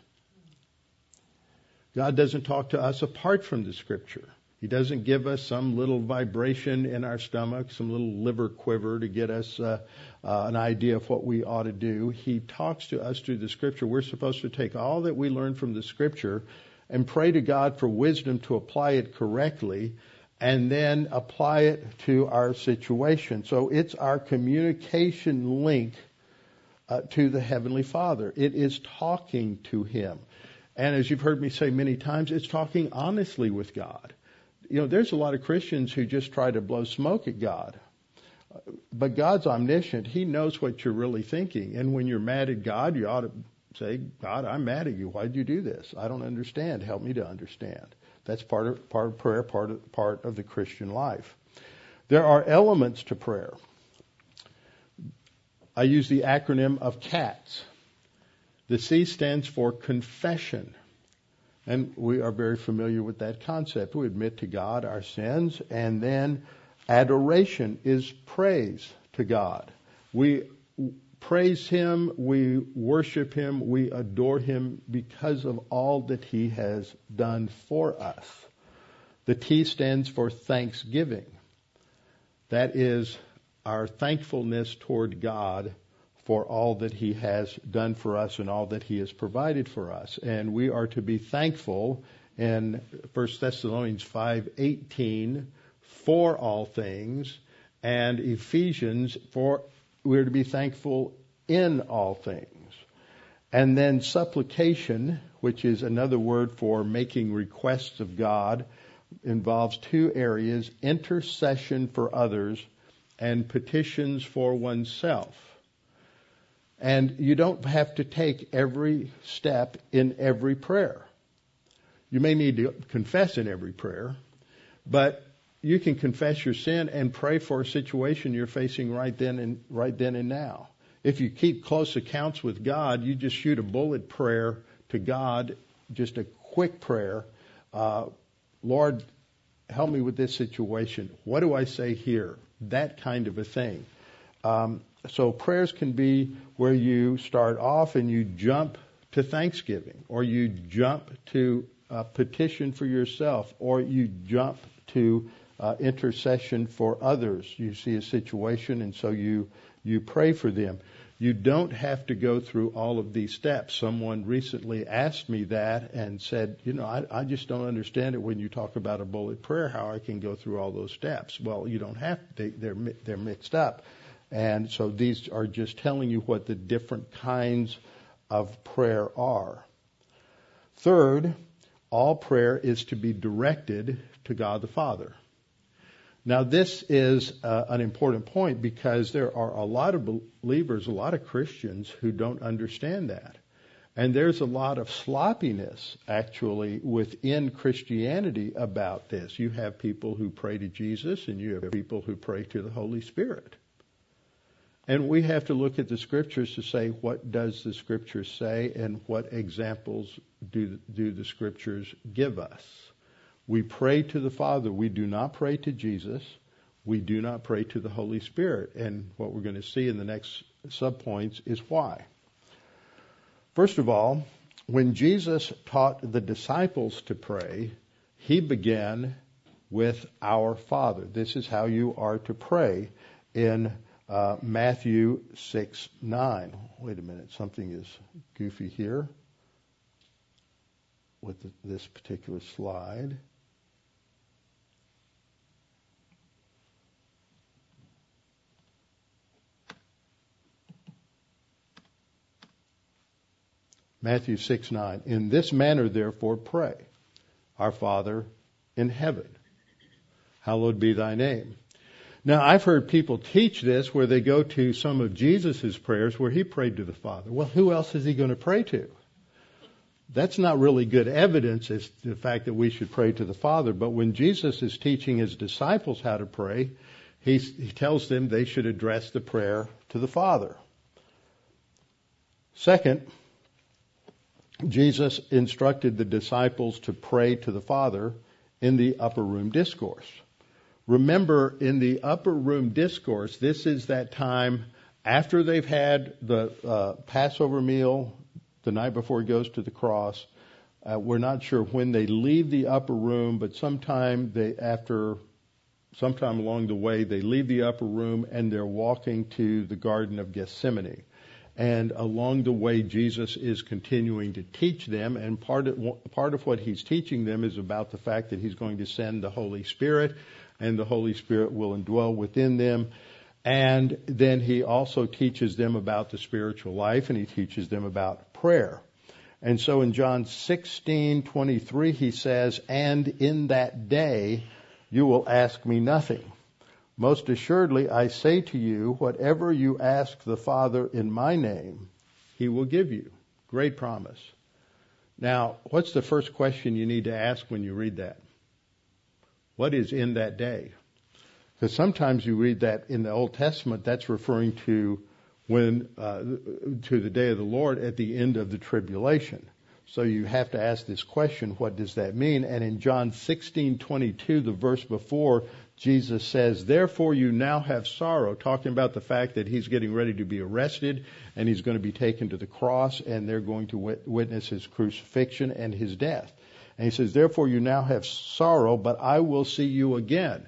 God doesn't talk to us apart from the Scripture. He doesn't give us some little vibration in our stomach, some little liver quiver to get us uh, uh, an idea of what we ought to do. He talks to us through the Scripture. We're supposed to take all that we learn from the Scripture and pray to God for wisdom to apply it correctly and then apply it to our situation. So it's our communication link uh, to the Heavenly Father. It is talking to Him. And as you've heard me say many times, it's talking honestly with God you know, there's a lot of Christians who just try to blow smoke at God. But God's omniscient. He knows what you're really thinking. And when you're mad at God, you ought to say, God, I'm mad at you. Why'd you do this? I don't understand. Help me to understand. That's part of, part of prayer, part of, part of the Christian life. There are elements to prayer. I use the acronym of CATS. The C stands for confession. And we are very familiar with that concept. We admit to God our sins, and then adoration is praise to God. We praise Him, we worship Him, we adore Him because of all that He has done for us. The T stands for thanksgiving. That is our thankfulness toward God for all that He has done for us and all that He has provided for us. And we are to be thankful in 1 Thessalonians 5:18 for all things, and Ephesians for we're to be thankful in all things. And then supplication, which is another word for making requests of God, involves two areas intercession for others and petitions for oneself. And you don't have to take every step in every prayer. You may need to confess in every prayer, but you can confess your sin and pray for a situation you're facing right then and right then and now. If you keep close accounts with God, you just shoot a bullet prayer to God, just a quick prayer. Uh, Lord, help me with this situation. What do I say here? That kind of a thing. Um, so prayers can be where you start off and you jump to thanksgiving, or you jump to a petition for yourself, or you jump to uh, intercession for others. You see a situation, and so you you pray for them. You don't have to go through all of these steps. Someone recently asked me that and said, you know, I, I just don't understand it when you talk about a bullet prayer, how I can go through all those steps. Well, you don't have to. They, they're they're mixed up, and so these are just telling you what the different kinds of prayer are. Third, all prayer is to be directed to God the Father. Now, this is uh, an important point because there are a lot of believers, a lot of Christians who don't understand that. And there's a lot of sloppiness actually within Christianity about this. You have people who pray to Jesus and you have people who pray to the Holy Spirit. And we have to look at the scriptures to say what does the scriptures say and what examples do, do the scriptures give us. We pray to the Father. We do not pray to Jesus. We do not pray to the Holy Spirit. And what we're going to see in the next subpoints is why. First of all, when Jesus taught the disciples to pray, he began with our Father. This is how you are to pray in uh, Matthew 6 9. Wait a minute, something is goofy here with this particular slide. Matthew 6 9. In this manner, therefore, pray. Our Father in heaven, hallowed be thy name. Now, I've heard people teach this where they go to some of Jesus' prayers where he prayed to the Father. Well, who else is he going to pray to? That's not really good evidence as to the fact that we should pray to the Father. But when Jesus is teaching his disciples how to pray, he, he tells them they should address the prayer to the Father. Second, Jesus instructed the disciples to pray to the Father in the upper room discourse. Remember, in the upper room discourse, this is that time after they've had the uh, Passover meal the night before he goes to the cross. Uh, we're not sure when they leave the upper room, but sometime they after sometime along the way they leave the upper room and they're walking to the Garden of Gethsemane. And along the way, Jesus is continuing to teach them, and part of, part of what he's teaching them is about the fact that he's going to send the Holy Spirit, and the Holy Spirit will indwell within them. And then he also teaches them about the spiritual life and he teaches them about prayer. And so in John 16:23 he says, "And in that day you will ask me nothing. Most assuredly I say to you, whatever you ask the Father in my name, he will give you." Great promise. Now, what's the first question you need to ask when you read that? What is in that day? Because sometimes you read that in the Old Testament, that's referring to when uh, to the day of the Lord at the end of the tribulation. So you have to ask this question: What does that mean? And in John 16:22, the verse before, Jesus says, "Therefore you now have sorrow," talking about the fact that he's getting ready to be arrested and he's going to be taken to the cross, and they're going to witness his crucifixion and his death. And he says, Therefore you now have sorrow, but I will see you again.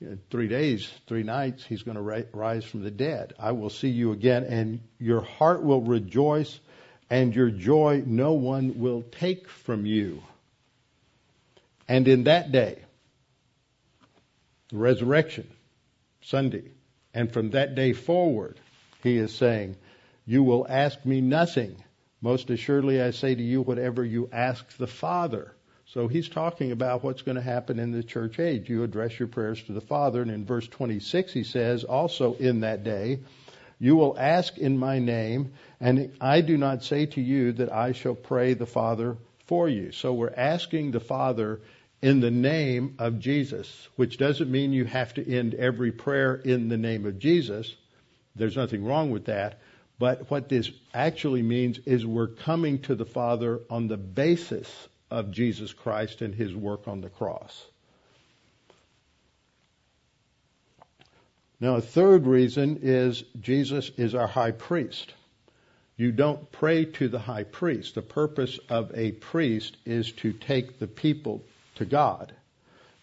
in three days, three nights, he's going to rise from the dead. I will see you again, and your heart will rejoice, and your joy no one will take from you. And in that day, resurrection, Sunday, and from that day forward, he is saying, You will ask me nothing. Most assuredly, I say to you, whatever you ask the Father so he's talking about what's going to happen in the church age. You address your prayers to the Father, and in verse 26 he says, also in that day, you will ask in my name, and I do not say to you that I shall pray the Father for you. So we're asking the Father in the name of Jesus, which doesn't mean you have to end every prayer in the name of Jesus. There's nothing wrong with that. But what this actually means is we're coming to the Father on the basis of Jesus Christ and his work on the cross. Now, a third reason is Jesus is our high priest. You don't pray to the high priest. The purpose of a priest is to take the people to God.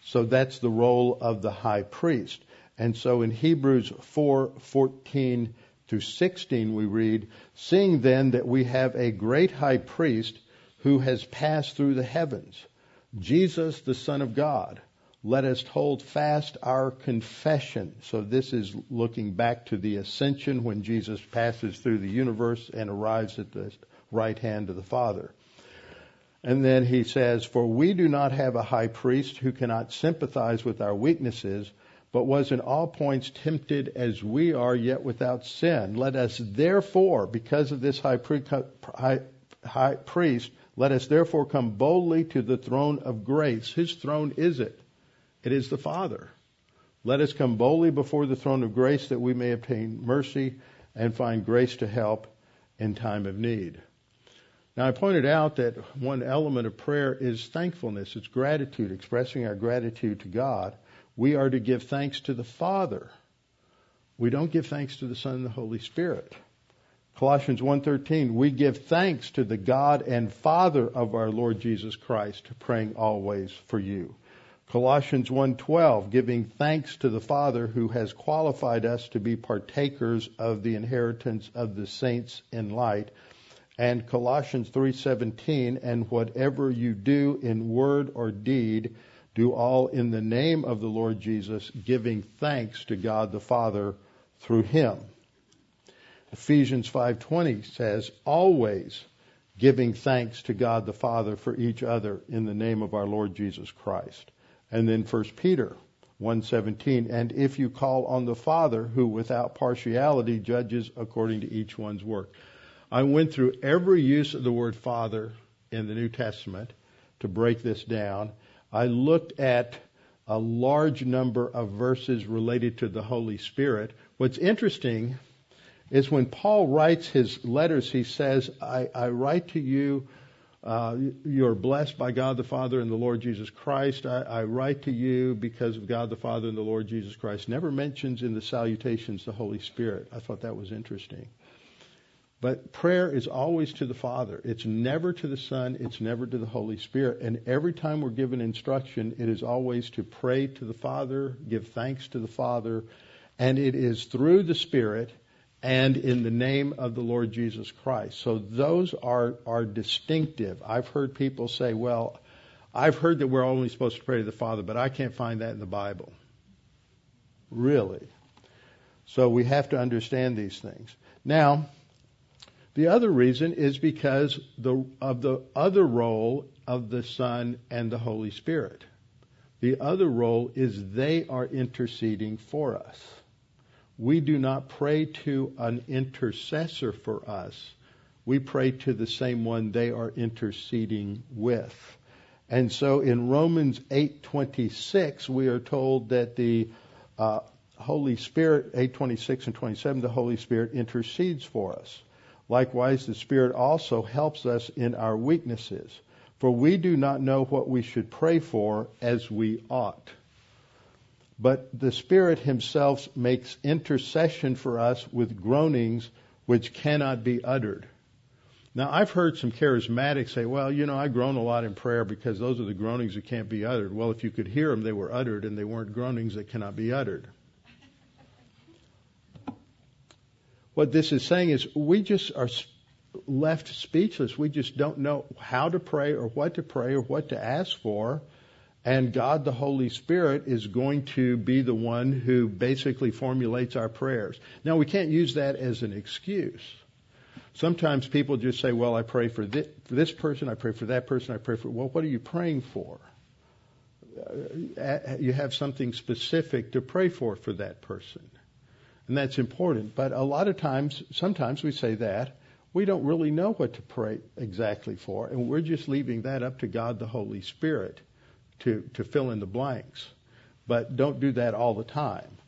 So that's the role of the high priest. And so in Hebrews 4:14 through 16 we read, "Seeing then that we have a great high priest who has passed through the heavens, Jesus, the Son of God. Let us hold fast our confession. So this is looking back to the ascension when Jesus passes through the universe and arrives at the right hand of the Father. And then he says, For we do not have a high priest who cannot sympathize with our weaknesses, but was in all points tempted as we are, yet without sin. Let us therefore, because of this high, priest, let us therefore come boldly to the throne of grace. His throne is it. It is the Father. Let us come boldly before the throne of grace that we may obtain mercy and find grace to help in time of need. Now, I pointed out that one element of prayer is thankfulness. It's gratitude, expressing our gratitude to God. We are to give thanks to the Father. We don't give thanks to the Son and the Holy Spirit. Colossians 1:13 we give thanks to the God and Father of our Lord Jesus Christ praying always for you. Colossians 1:12 giving thanks to the Father who has qualified us to be partakers of the inheritance of the saints in light. And Colossians 3:17 and whatever you do in word or deed do all in the name of the Lord Jesus giving thanks to God the Father through him. Ephesians 5:20 says, "Always giving thanks to God the Father for each other in the name of our Lord Jesus Christ." And then 1 Peter 1:17, "And if you call on the Father who without partiality judges according to each one's work." I went through every use of the word Father in the New Testament to break this down. I looked at a large number of verses related to the Holy Spirit. What's interesting is when Paul writes his letters, he says, I, I write to you, uh, you're blessed by God the Father and the Lord Jesus Christ. I, I, write to you because of God the Father and the Lord Jesus Christ. Never mentions in the salutations the Holy Spirit. I thought that was interesting. But prayer is always to the Father. It's never to the Son. It's never to the Holy Spirit. And every time we're given instruction, it is always to pray to the Father, give thanks to the Father, and it is through the Spirit and in the name of the Lord Jesus Christ. So those are, are distinctive. I've heard people say, well, I've heard that we're only supposed to pray to the Father, but I can't find that in the Bible. Really? So we have to understand these things. Now, the other reason is because the, of the other role of the Son and the Holy Spirit. The other role is they are interceding for us we do not pray to an intercessor for us. We pray to the same one they are interceding with. And so in Romans 8:26 we are told that the uh, Holy Spirit 8:26 and 27 the Holy Spirit intercedes for us. Likewise the Spirit also helps us in our weaknesses, for we do not know what we should pray for as we ought but the Spirit Himself makes intercession for us with groanings which cannot be uttered. Now, I've heard some charismatics say, well, you know, I groan a lot in prayer because those are the groanings that can't be uttered. Well, if you could hear them, they were uttered, and they weren't groanings that cannot be uttered. What this is saying is we just are left speechless. We just don't know how to pray or what to pray or what to ask for. And God, the Holy Spirit, is going to be the one who basically formulates our prayers. Now, we can't use that as an excuse. Sometimes people just say, well, I pray for this, for this person, I pray for that person, I pray for, well, what are you praying for? Uh, you have something specific to pray for for that person. And that's important. But a lot of times, sometimes we say that. We don't really know what to pray exactly for, and we're just leaving that up to God the Holy Spirit to, to fill in the blanks. But don't do that all the time.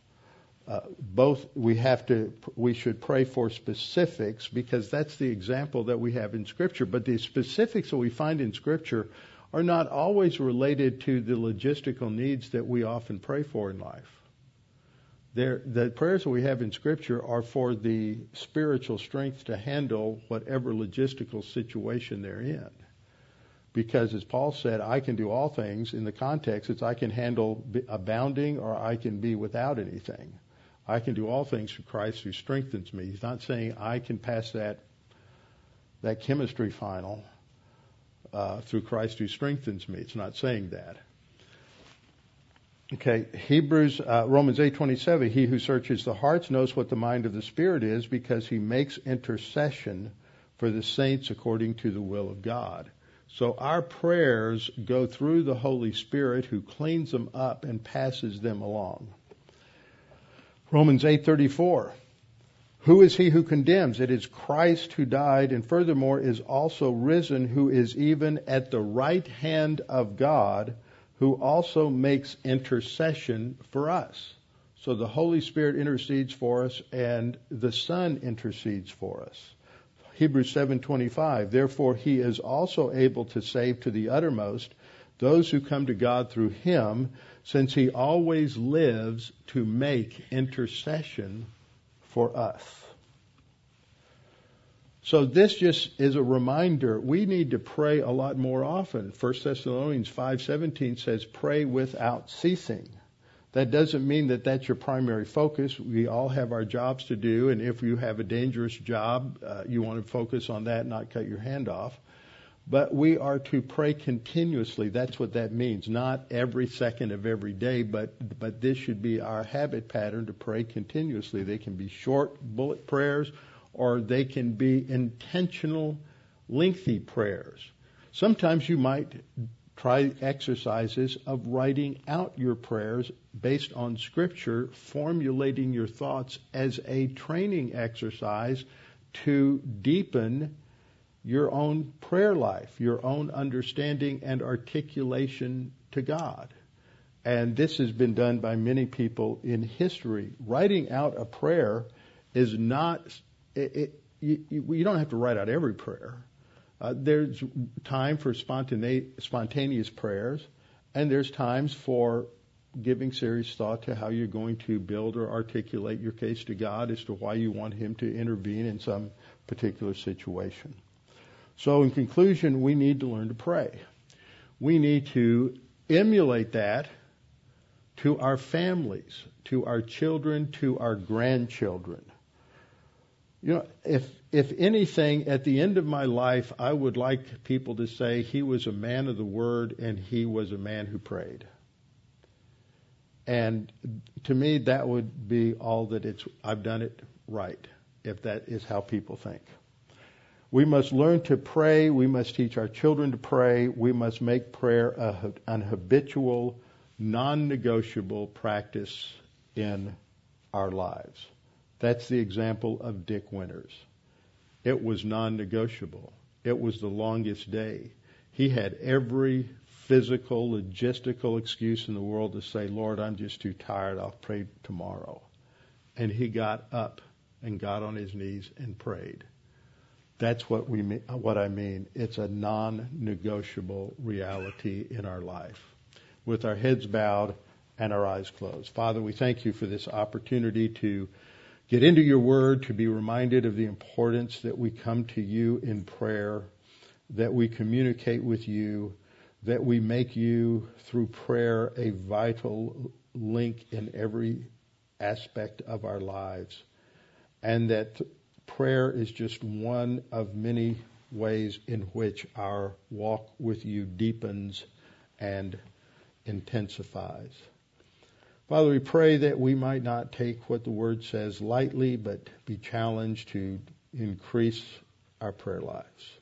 Uh, both we have to we should pray for specifics because that's the example that we have in scripture but the specifics that we find in scripture are not always related to the logistical needs that we often pray for in life They're, the prayers that we have in scripture are for the spiritual strength to handle whatever logistical situation they're in because as Paul said, I can do all things. In the context, it's I can handle abounding or I can be without anything. I can do all things through Christ who strengthens me. He's not saying I can pass that that chemistry final uh, through Christ who strengthens me. It's not saying that. Okay, Hebrews, uh, Romans 8:27. He who searches the hearts knows what the mind of the Spirit is, because he makes intercession for the saints according to the will of God. So our prayers go through the Holy Spirit, who cleans them up and passes them along. Romans 8:34 Who is he who condemns? It is Christ who died and furthermore is also risen who is even at the right hand of God who also makes intercession for us. So the Holy Spirit intercedes for us and the Son intercedes for us. Hebrews 7:25 Therefore he is also able to save to the uttermost those who come to God through him since he always lives to make intercession for us. So this just is a reminder we need to pray a lot more often. 1 Thessalonians 5:17 says pray without ceasing. That doesn't mean that that's your primary focus. We all have our jobs to do and if you have a dangerous job, uh, you want to focus on that, not cut your hand off. But we are to pray continuously. That's what that means. Not every second of every day, but, but this should be our habit pattern to pray continuously. They can be short bullet prayers or they can be intentional, lengthy prayers. Sometimes you might try exercises of writing out your prayers based on scripture, formulating your thoughts as a training exercise to deepen your own prayer life, your own understanding and articulation to God. And this has been done by many people in history. Writing out a prayer is not, it, it, you, you, don't have to write out every prayer. Uh, there's time for spontaneous prayers, and there's times for giving serious thought to how you're going to build or articulate your case to God as to why you want Him to intervene in some particular situation. So, in conclusion, we need to learn to pray. We need to emulate that to our families, to our children, to our grandchildren. You know, if if anything, at the end of my life, I would like people to say he was a man of the word and he was a man who prayed. And to me, that would be all that it's. I've done it right, if that is how people think. We must learn to pray. We must teach our children to pray. We must make prayer a, an habitual, non-negotiable practice in our lives. That's the example of Dick Winters. It was non-negotiable. It was the longest day. He had every physical, logistical excuse in the world to say, Lord, I'm just too tired. I'll pray tomorrow. And he got up and got on his knees and prayed. That's what we mean, what I mean. It's a non-negotiable reality in our life. With our heads bowed and our eyes closed. Father, we thank you for this opportunity to get into your word, to be reminded of the importance that we come to you in prayer, that we communicate with you, that we make you through prayer a vital link in every aspect of our lives, and that prayer is just one of many ways in which our walk with you deepens and intensifies. Father, we pray that we might not take what the Word says lightly, but be challenged to increase our prayer lives.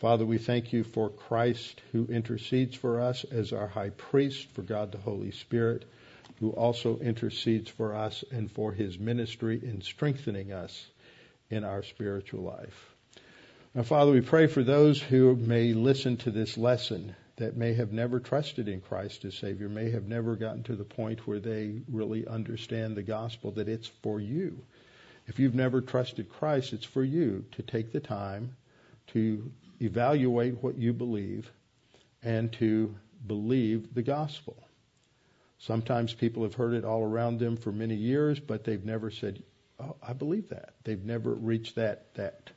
Father, we thank you for Christ who intercedes for us as our high priest, for God the Holy Spirit, who also intercedes for us and for his ministry in strengthening us in our spiritual life. Now, Father, we pray for those who may listen to this lesson that may have never trusted in Christ as Savior, may have never gotten to the point where they really understand the gospel, that it's for you. If you've never trusted Christ, it's for you to take the time to evaluate what you believe and to believe the gospel. Sometimes people have heard it all around them for many years, but they've never said, oh, I believe that. They've never reached that, that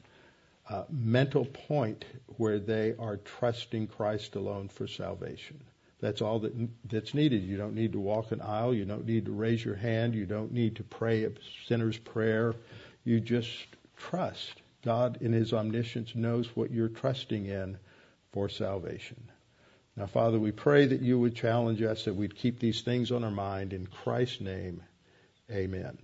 uh, mental point where they are trusting Christ alone for salvation. That's all that, that's needed. You don't need to walk an aisle. You don't need to raise your hand. You don't need to pray a sinner's prayer. You just trust. God, in His omniscience, knows what you're trusting in for salvation. Now, Father, we pray that you would challenge us, that we'd keep these things on our mind. In Christ's name, amen.